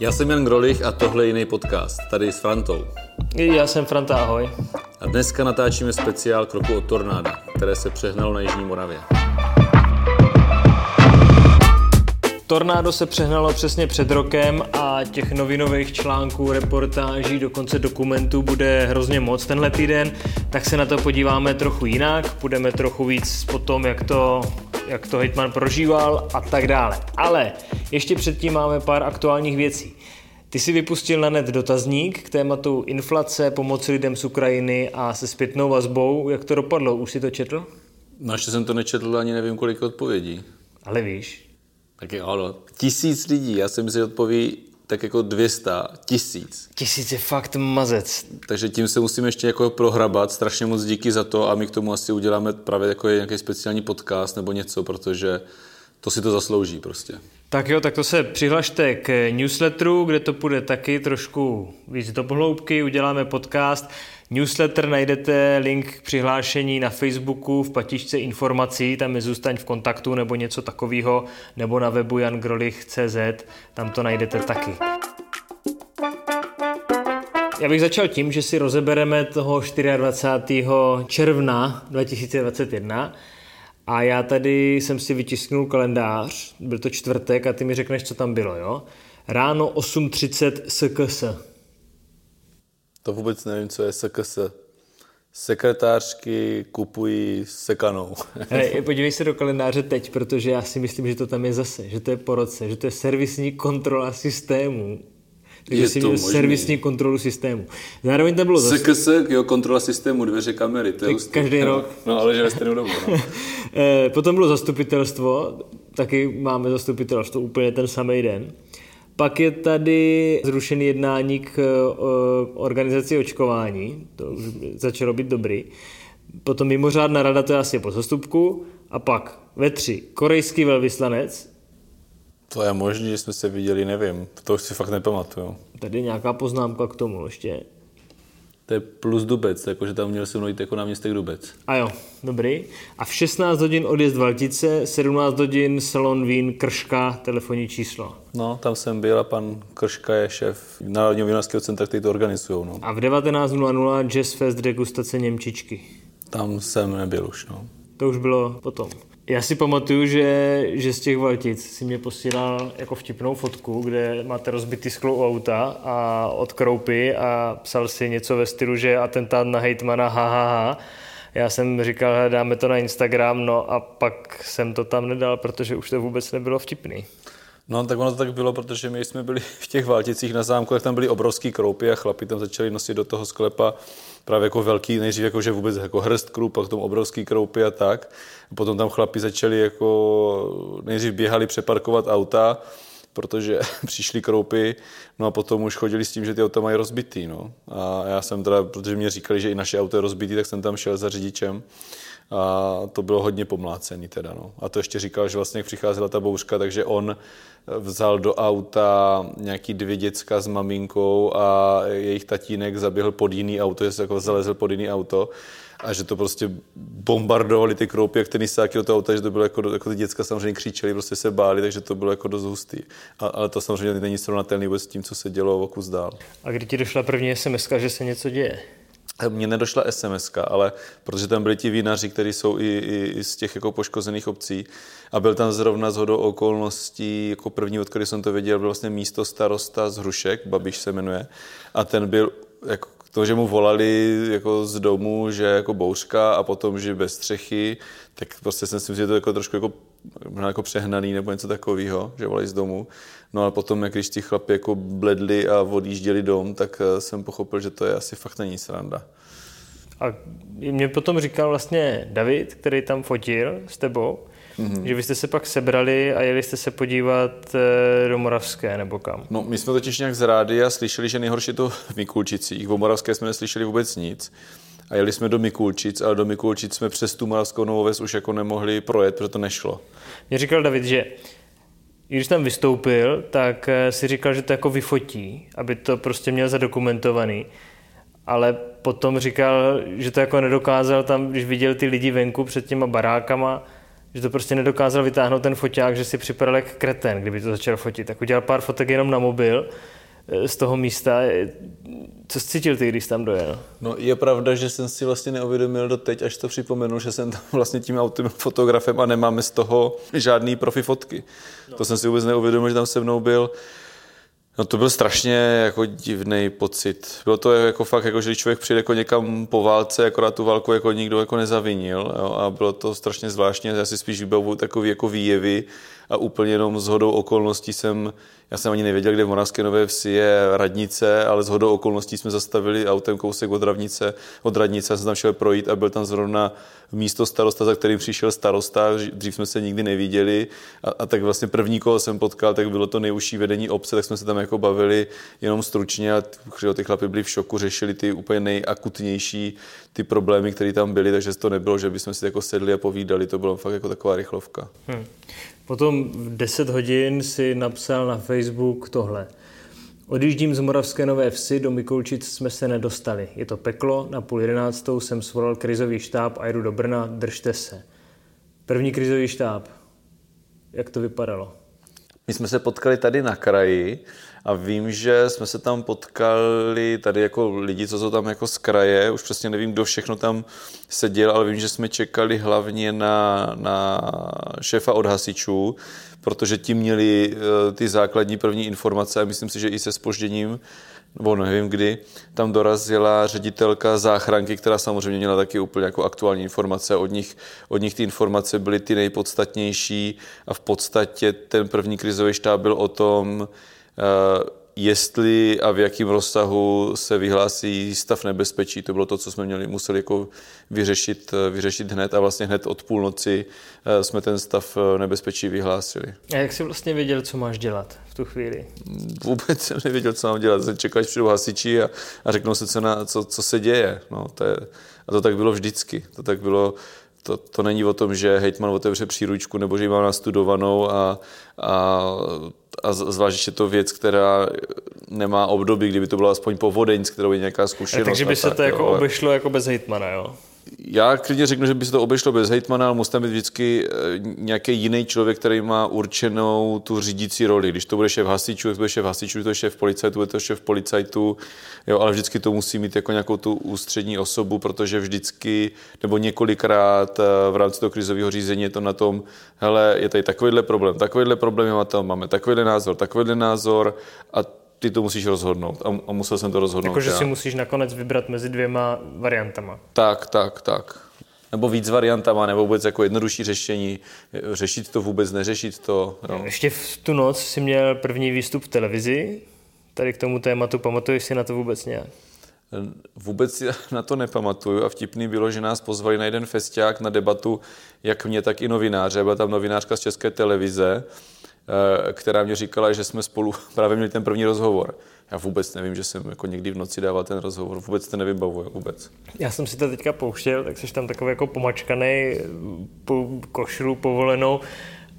Já jsem Jan Grolich a tohle je jiný podcast, tady s Frantou. Já jsem Franta, ahoj. A dneska natáčíme speciál Kroku od tornáda, které se přehnalo na Jižní Moravě. Tornádo se přehnalo přesně před rokem a těch novinových článků, reportáží, dokonce dokumentů bude hrozně moc tenhle týden, tak se na to podíváme trochu jinak, budeme trochu víc po tom, jak to, jak to Hitman prožíval a tak dále. Ale ještě předtím máme pár aktuálních věcí. Ty si vypustil na net dotazník k tématu inflace, pomoci lidem z Ukrajiny a se zpětnou vazbou. Jak to dopadlo? Už si to četl? No ještě jsem to nečetl, ani nevím, kolik odpovědí. Ale víš, Tak je ano, tisíc lidí, já si odpoví tak jako 200, tisíc. tisíc je fakt mazec. Takže tím se musíme ještě jako prohrabat. Strašně moc díky za to a my k tomu asi uděláme právě jako nějaký speciální podcast nebo něco, protože to si to zaslouží prostě. Tak jo, tak to se přihlašte k newsletteru, kde to půjde taky trošku víc do hloubky, uděláme podcast. Newsletter najdete link k přihlášení na Facebooku v patičce informací, tam je zůstaň v kontaktu nebo něco takového, nebo na webu jangrolich.cz, tam to najdete taky. Já bych začal tím, že si rozebereme toho 24. června 2021 a já tady jsem si vytisknul kalendář, byl to čtvrtek a ty mi řekneš, co tam bylo, jo? Ráno 8.30 SKS. To vůbec nevím, co je SKS. Sekretářky kupují sekanou. Hele, podívej se do kalendáře teď, protože já si myslím, že to tam je zase, že to je po roce, že to je servisní kontrola systému. Takže Je si to měl možný. servisní kontrolu systému. Zároveň tam bylo zase, SKS, jo, kontrola systému, dveře kamery, to je hustý. každý No, rok. No, ale že ve stejnou dobu, no. Eh, Potom bylo zastupitelstvo, taky máme zastupitelstvo úplně ten samý den. Pak je tady zrušený jednání k eh, organizaci očkování, to už začalo být dobrý. Potom mimořádná rada, to je asi po zastupku. A pak ve tři korejský velvyslanec, To je možné, že jsme se viděli, nevím, to už si fakt nepamatuju. tady nějaká poznámka k tomu ještě. To je plus Dubec, jakože tam měl se mnou jít jako náměstek Dubec. A jo, dobrý. A v 16 hodin odjezd Valtice, 17 hodin salon Vín, Krška, telefonní číslo. No, tam jsem byl a pan Krška je šéf Národního vinařského centra, který to organizují. No. A v 19.00 Jazz Fest degustace Němčičky. Tam jsem nebyl už. No. To už bylo potom. Já si pamatuju, že, že z těch Valtic si mě posílal jako vtipnou fotku, kde máte rozbitý sklo u auta a od kroupy a psal si něco ve stylu, že atentát na hejtmana, ha, ha, ha. Já jsem říkal, dáme to na Instagram, no a pak jsem to tam nedal, protože už to vůbec nebylo vtipný. No, tak ono to tak bylo, protože my jsme byli v těch Valticích na zámku, tak tam byly obrovský kroupy a chlapi tam začali nosit do toho sklepa právě jako velký, nejdřív jako, že vůbec jako hrst krup, pak tomu obrovský kroupy a tak. Potom tam chlapi začali jako, nejdřív běhali přeparkovat auta, protože přišly kroupy, no a potom už chodili s tím, že ty auta mají rozbitý, no. A já jsem teda, protože mě říkali, že i naše auto je rozbitý, tak jsem tam šel za řidičem a to bylo hodně pomlácený teda, no. A to ještě říkal, že vlastně přicházela ta bouřka, takže on vzal do auta nějaký dvě děcka s maminkou a jejich tatínek zaběhl pod jiný auto, že se jako zalezl pod jiný auto a že to prostě bombardovali ty kroupy, jak tenisáky do toho auta, že to bylo jako, jako ty děcka samozřejmě křičeli, prostě se báli, takže to bylo jako dost hustý. A, ale to samozřejmě není srovnatelný vůbec s tím, co se dělo o kus dál. A kdy ti došla první SMS, že se něco děje? Mně nedošla SMS, ale protože tam byli ti vinaři, kteří jsou i, i, i z těch jako poškozených obcí a byl tam zrovna z hodou okolností, jako první, od který jsem to věděl, byl vlastně místo starosta z Hrušek, Babiš se jmenuje, a ten byl jako to, že mu volali jako z domu, že jako bouřka a potom, že bez střechy, tak prostě jsem si myslel, že to jako trošku jako, možná jako přehnaný nebo něco takového, že volají z domu. No ale potom, jak když ti chlapi jako bledli a odjížděli dom, tak eh, jsem pochopil, že to je asi fakt není sranda. A mě potom říkal vlastně David, který tam fotil s tebou, mm-hmm. že vy jste se pak sebrali a jeli jste se podívat eh, do Moravské nebo kam. No, my jsme totiž nějak z rádia slyšeli, že nejhorší je to v Mikulčicích. O Moravské jsme neslyšeli vůbec nic. A jeli jsme do Mikulčic, ale do Mikulčic jsme přes tu Moravskou Novou Ves už jako nemohli projet, protože to nešlo. Mě říkal David, že když tam vystoupil, tak eh, si říkal, že to jako vyfotí, aby to prostě měl zadokumentovaný. Ale potom říkal, že to jako nedokázal tam, když viděl ty lidi venku před těma barákama, že to prostě nedokázal vytáhnout ten foťák, že si připadal jak kreten, kdyby to začal fotit. Tak udělal pár fotek jenom na mobil eh, z toho místa. Co jsi cítil ty, když tam dojel? No je pravda, že jsem si vlastně neuvědomil do teď, až to připomenul, že jsem tam vlastně tím autem fotografem a nemáme z toho žádný profi fotky. No. To jsem si vůbec neuvědomil, že tam se mnou byl No to byl strašně jako divný pocit. Bylo to jako fakt, jako, že když člověk přijde jako někam po válce, akorát tu válku jako nikdo jako nezavinil jo, a bylo to strašně zvláštně. Já si spíš vybavu takový jako výjevy a úplně jenom s hodou okolností jsem já jsem ani nevěděl, kde v Moravské Nové Vsi je radnice, ale z hodou okolností jsme zastavili autem kousek od, radnice, od radnice a jsem tam šel projít a byl tam zrovna místo starosta, za kterým přišel starosta, dřív jsme se nikdy neviděli a, a tak vlastně první, koho jsem potkal, tak bylo to nejužší vedení obce, tak jsme se tam jako bavili jenom stručně a ty chlapi byli v šoku, řešili ty úplně nejakutnější ty problémy, které tam byly, takže to nebylo, že bychom si jako sedli a povídali, to bylo fakt jako taková rychlovka. Hmm. Potom v 10 hodin si napsal na Facebook tohle. Odjíždím z Moravské Nové Vsi, do Mikulčic jsme se nedostali. Je to peklo, na půl jedenáctou jsem svolal krizový štáb a jdu do Brna, držte se. První krizový štáb. Jak to vypadalo? My jsme se potkali tady na kraji a vím, že jsme se tam potkali tady jako lidi, co jsou tam jako z kraje, už přesně nevím, kdo všechno tam seděl, ale vím, že jsme čekali hlavně na, na šéfa od hasičů, protože ti měli eh, ty základní první informace a myslím si, že i se spožděním nebo nevím kdy, tam dorazila ředitelka záchranky, která samozřejmě měla taky úplně jako aktuální informace. Od nich, od nich ty informace byly ty nejpodstatnější a v podstatě ten první krizový štáb byl o tom, jestli a v jakém rozsahu se vyhlásí stav nebezpečí. To bylo to, co jsme měli, museli jako vyřešit, eh, vyřešit hned a vlastně hned od půlnoci eh, jsme ten stav nebezpečí vyhlásili. A jak jsi vlastně věděl, co máš dělat v tu chvíli? Vůbec jsem nevěděl, co mám dělat. Jsem čekal, až přijdou hasiči a, a řeknou se, co, na, co, co se děje. No, to je, a to tak bylo vždycky. To tak bylo to, to není o tom, že hejtman otevře příručku nebo že ji má nastudovanou a, a, a zvlášť je to věc, která nemá období, kdyby to bylo aspoň povodeň, s kterou je nějaká zkušenost. Takže by se tak, to jako jo. obešlo jako bez hejtmana, jo? Já klidně řeknu, že by se to obešlo bez hejtmana, ale musí tam být vždycky eh, nějaký jiný člověk, který má určenou tu řídící roli. Když to bude šéf hasičů, to bude šéf hasičů, to je šéf policajtu, bude to šéf policajtu, jo, ale vždycky to musí mít jako nějakou tu ústřední osobu, protože vždycky nebo několikrát eh, v rámci toho krizového řízení je to na tom, hele, je tady takovýhle problém, takovýhle problém máme takovýhle názor, takovýhle názor a ty to musíš rozhodnout a, a musel jsem to rozhodnout. Jakože si musíš nakonec vybrat mezi dvěma variantama. Tak, tak, tak. Nebo víc variantama, nebo vůbec jako jednodušší řešení, řešit to vůbec, neřešit to. Jo. Ještě v tu noc si měl první výstup v televizi, tady k tomu tématu, pamatuješ si na to vůbec nějak? Vůbec si na to nepamatuju a vtipný bylo, že nás pozvali na jeden festiák na debatu, jak mě, tak i novináře. Byla tam novinářka z České televize která mě říkala, že jsme spolu právě měli ten první rozhovor. Já vůbec nevím, že jsem jako někdy v noci dával ten rozhovor, vůbec to nevybavuju, vůbec. Já jsem si to teďka pouštěl, tak jsi tam takový jako pomačkaný, po košru povolenou,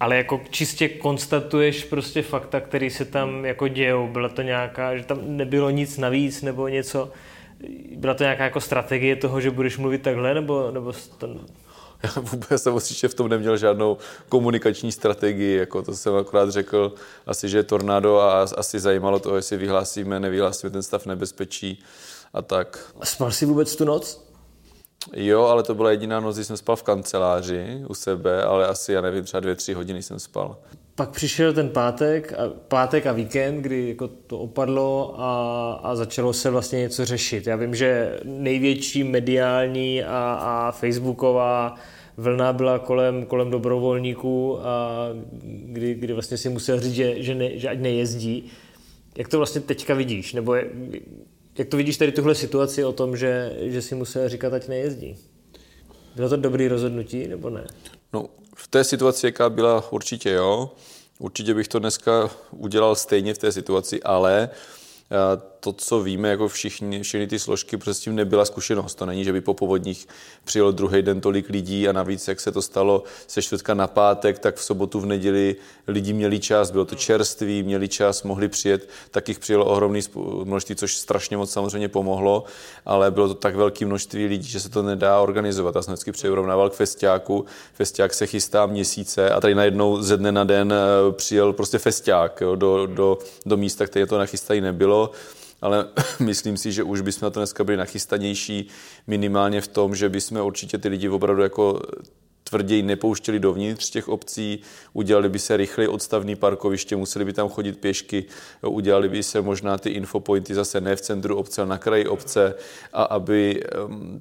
ale jako čistě konstatuješ prostě fakta, který se tam jako dějou. Byla to nějaká, že tam nebylo nic navíc nebo něco, byla to nějaká jako strategie toho, že budeš mluvit takhle, nebo, nebo to já vůbec jsem v tom neměl žádnou komunikační strategii, jako to jsem akorát řekl, asi, že je tornádo a asi zajímalo to, jestli vyhlásíme, nevyhlásíme ten stav nebezpečí a tak. Spal jsi vůbec tu noc? Jo, ale to byla jediná noc, kdy jsem spal v kanceláři u sebe, ale asi, já nevím, třeba dvě, tři hodiny jsem spal. Pak přišel ten pátek a, pátek a víkend, kdy jako to opadlo a, a začalo se vlastně něco řešit. Já vím, že největší mediální a, a facebooková vlna byla kolem, kolem dobrovolníků, a kdy, kdy vlastně si musel říct, že, že, ne, že ať nejezdí. Jak to vlastně teďka vidíš? Nebo je, jak to vidíš tady tuhle situaci o tom, že, že si musel říkat, ať nejezdí? Bylo to dobrý rozhodnutí nebo ne? No, v té situaci, jaká byla, určitě jo. Určitě bych to dneska udělal stejně v té situaci, ale to, co víme, jako všichni, všechny ty složky, protože s tím nebyla zkušenost. To není, že by po povodních přijelo druhý den tolik lidí a navíc, jak se to stalo se čtvrtka na pátek, tak v sobotu, v neděli lidi měli čas, bylo to čerství, měli čas, mohli přijet, tak jich přijelo ohromný množství, což strašně moc samozřejmě pomohlo, ale bylo to tak velké množství lidí, že se to nedá organizovat. Já jsem vždycky přirovnával k festiáku. Festiák se chystá měsíce a tady najednou ze dne na den eh, přijel prostě festiák jo, do, do, do místa, které to nachystají nebylo ale myslím si, že už bychom na to dneska byli nachystanější, minimálně v tom, že bychom určitě ty lidi opravdu jako tvrději nepouštěli dovnitř těch obcí, udělali by se rychleji odstavný parkoviště, museli by tam chodit pěšky, udělali by se možná ty infopointy zase ne v centru obce, ale na kraji obce a aby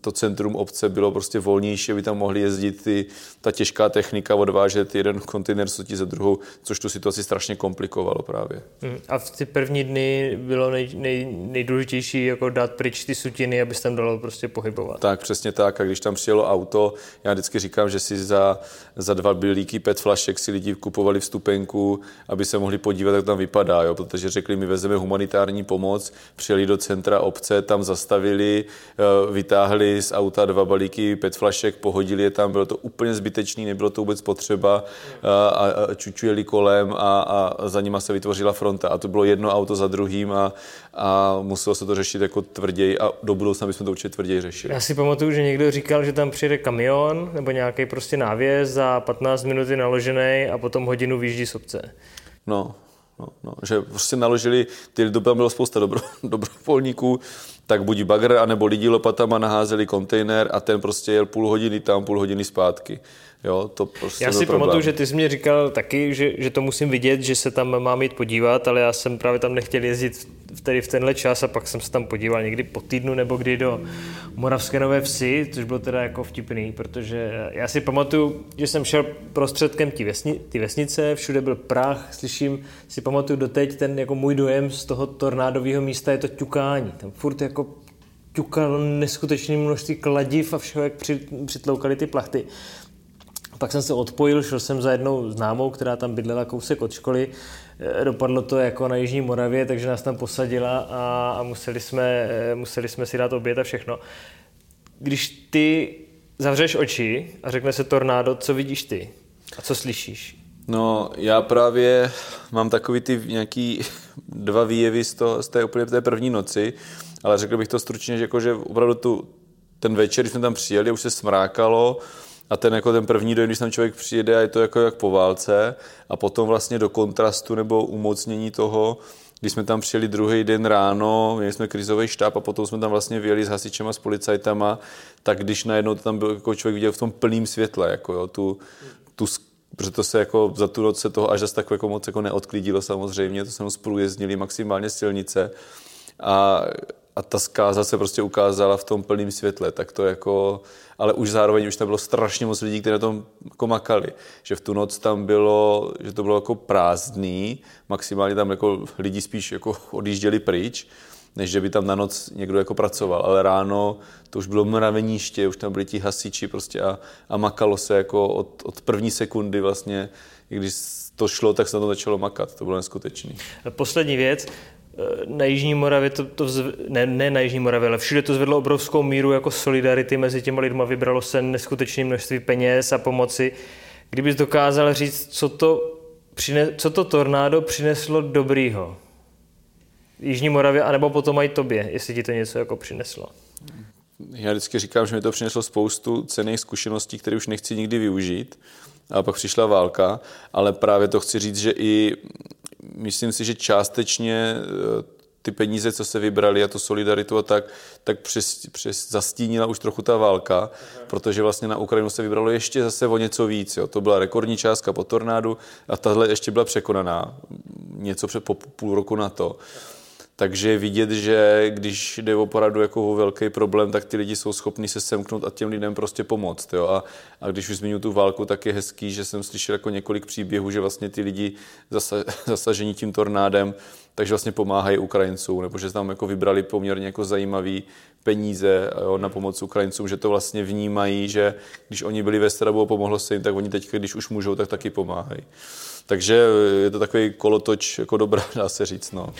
to centrum obce bylo prostě volnější, aby tam mohli jezdit ty, ta těžká technika, odvážet jeden kontejner sotí za druhou, což tu situaci strašně komplikovalo právě. Hmm. A v ty první dny bylo nej, nej, nejdůležitější jako dát pryč ty sutiny, aby se tam dalo prostě pohybovat. Tak, přesně tak. A když tam přijelo auto, já vždycky říkám, že si si za, za dva bylíky PET flašek si lidi kupovali vstupenku, aby se mohli podívat, jak tam vypadá, jo? protože řekli, my vezeme humanitární pomoc, přijeli do centra obce, tam zastavili, eh, vytáhli z auta dva balíky PET flašek, pohodili je tam, bylo to úplně zbytečný, nebylo to vůbec potřeba eh, a, a čučujeli kolem a, a za nima se vytvořila fronta a to bylo jedno auto za druhým a, a muselo se to řešit jako tvrději a do budoucna bychom to určitě tvrději řešili. Já si pamatuju, že někdo říkal, že tam přijede kamion nebo nějaký prostě návěs za 15 minut je naložený a potom hodinu vyjíždí z obce. No, no, no, že prostě naložili, ty doby bylo spousta dobro, dobrovolníků, tak buď bagr, anebo lidi lopatama naházeli kontejner a ten prostě jel půl hodiny tam, půl hodiny zpátky. Jo, to prostě já si pamatuju, že ty jsi mě říkal taky, že, že to musím vidět, že se tam mám jít podívat, ale já jsem právě tam nechtěl jezdit v, tedy v tenhle čas a pak jsem se tam podíval někdy po týdnu nebo kdy do Moravské Nové Vsi, což bylo teda jako vtipný, protože já si pamatuju, že jsem šel prostředkem ty, vesni, ty vesnice, všude byl prach, slyším, si pamatuju doteď ten jako můj dojem z toho tornádového místa je to ťukání. Tam furt jako ťukalo neskutečné množství kladiv a všeho, jak přitloukali ty plachty. Pak jsem se odpojil, šel jsem za jednou známou, která tam bydlela kousek od školy. Eh, dopadlo to jako na Jižní Moravě, takže nás tam posadila a, a museli, jsme, eh, museli jsme si dát oběd a všechno. Když ty zavřeš oči a řekne se tornádo, co vidíš ty? A co slyšíš? No, já právě mám takový ty nějaký dva výjevy z, toho, z té úplně té první noci, ale řekl bych to stručně, že, jako, že opravdu tu, ten večer, když jsme tam přijeli, už se smrákalo, a ten, jako ten první dojem, když tam člověk přijede a je to jako jak po válce a potom vlastně do kontrastu nebo umocnění toho, když jsme tam přijeli druhý den ráno, měli jsme krizový štáb a potom jsme tam vlastně vyjeli s hasičema, s policajtama, tak když najednou tam byl jako člověk viděl v tom plném světle, jako jo, tu, tu protože to se jako za tu noc se toho až zase tak jako moc jako neodklidilo samozřejmě, to se spolu jezdili maximálně silnice a a ta zkáza se prostě ukázala v tom plném světle, tak to jako, ale už zároveň už tam bylo strašně moc lidí, kteří na tom jako makali, že v tu noc tam bylo, že to bylo jako prázdný, maximálně tam jako lidi spíš jako odjížděli pryč, než že by tam na noc někdo jako pracoval, ale ráno to už bylo mraveniště, už tam byli ti hasiči prostě a, a makalo se jako od, od první sekundy vlastně, když to šlo, tak se na to začalo makat, to bylo neskutečný. Poslední věc, na Jižní Moravě to, to vzv... ne, ne na Jižní Moravě, ale všude to zvedlo obrovskou míru jako solidarity mezi těma lidma, vybralo se neskutečné množství peněz a pomoci. Kdybys dokázal říct, co to, přine... co to tornádo přineslo dobrýho? Jižní Moravě, anebo potom i tobě, jestli ti to něco jako přineslo. Já vždycky říkám, že mi to přineslo spoustu cených zkušeností, které už nechci nikdy využít. A pak přišla válka, ale právě to chci říct, že i myslím si, že částečně eh, ty peníze, co se vybrali a to solidaritu a tak, tak přes, přes zastínila už trochu ta válka, protože vlastně na Ukrajinu se vybralo ještě zase o něco víc. Jo. To byla rekordní částka po tornádu a tahle ještě byla překonaná něco před po půl roku na to. Takže vidět, že když jde o poradu jako o velký problém, tak ty lidi jsou schopni se semknout a těm lidem prostě pomoct. Jo? A, a když už zmiňuji tu válku, tak je hezký, že jsem slyšel jako několik příběhů, že vlastně ty lidi zasa, zasažení tím tornádem, takže vlastně pomáhají Ukrajincům, nebo že tam jako vybrali poměrně jako zajímavý peníze jo, na pomoc Ukrajincům, že to vlastně vnímají, že když oni byli ve strabu a pomohlo se jim, tak oni teď, když už můžou, tak taky pomáhají. Takže je to takový kolotoč jako dobrá, dá se říct. No.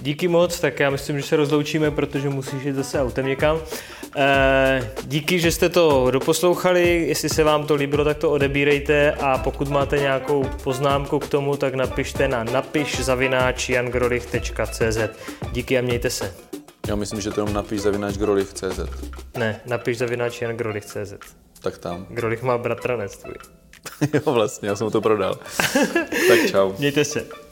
Díky moc, tak já myslím, že se rozloučíme, protože musíš jít zase autem někam. E, díky, že jste to doposlouchali, jestli se vám to líbilo, tak to odebírejte a pokud máte nějakou poznámku k tomu, tak napište na napiš Díky a mějte se. Já myslím, že to jenom napiš zavináč grolich.cz. Ne, napiš zavináč. Tak tam. Grolich má bratranec tvůj. jo, vlastně, já jsem to prodal. tak čau. Mějte se.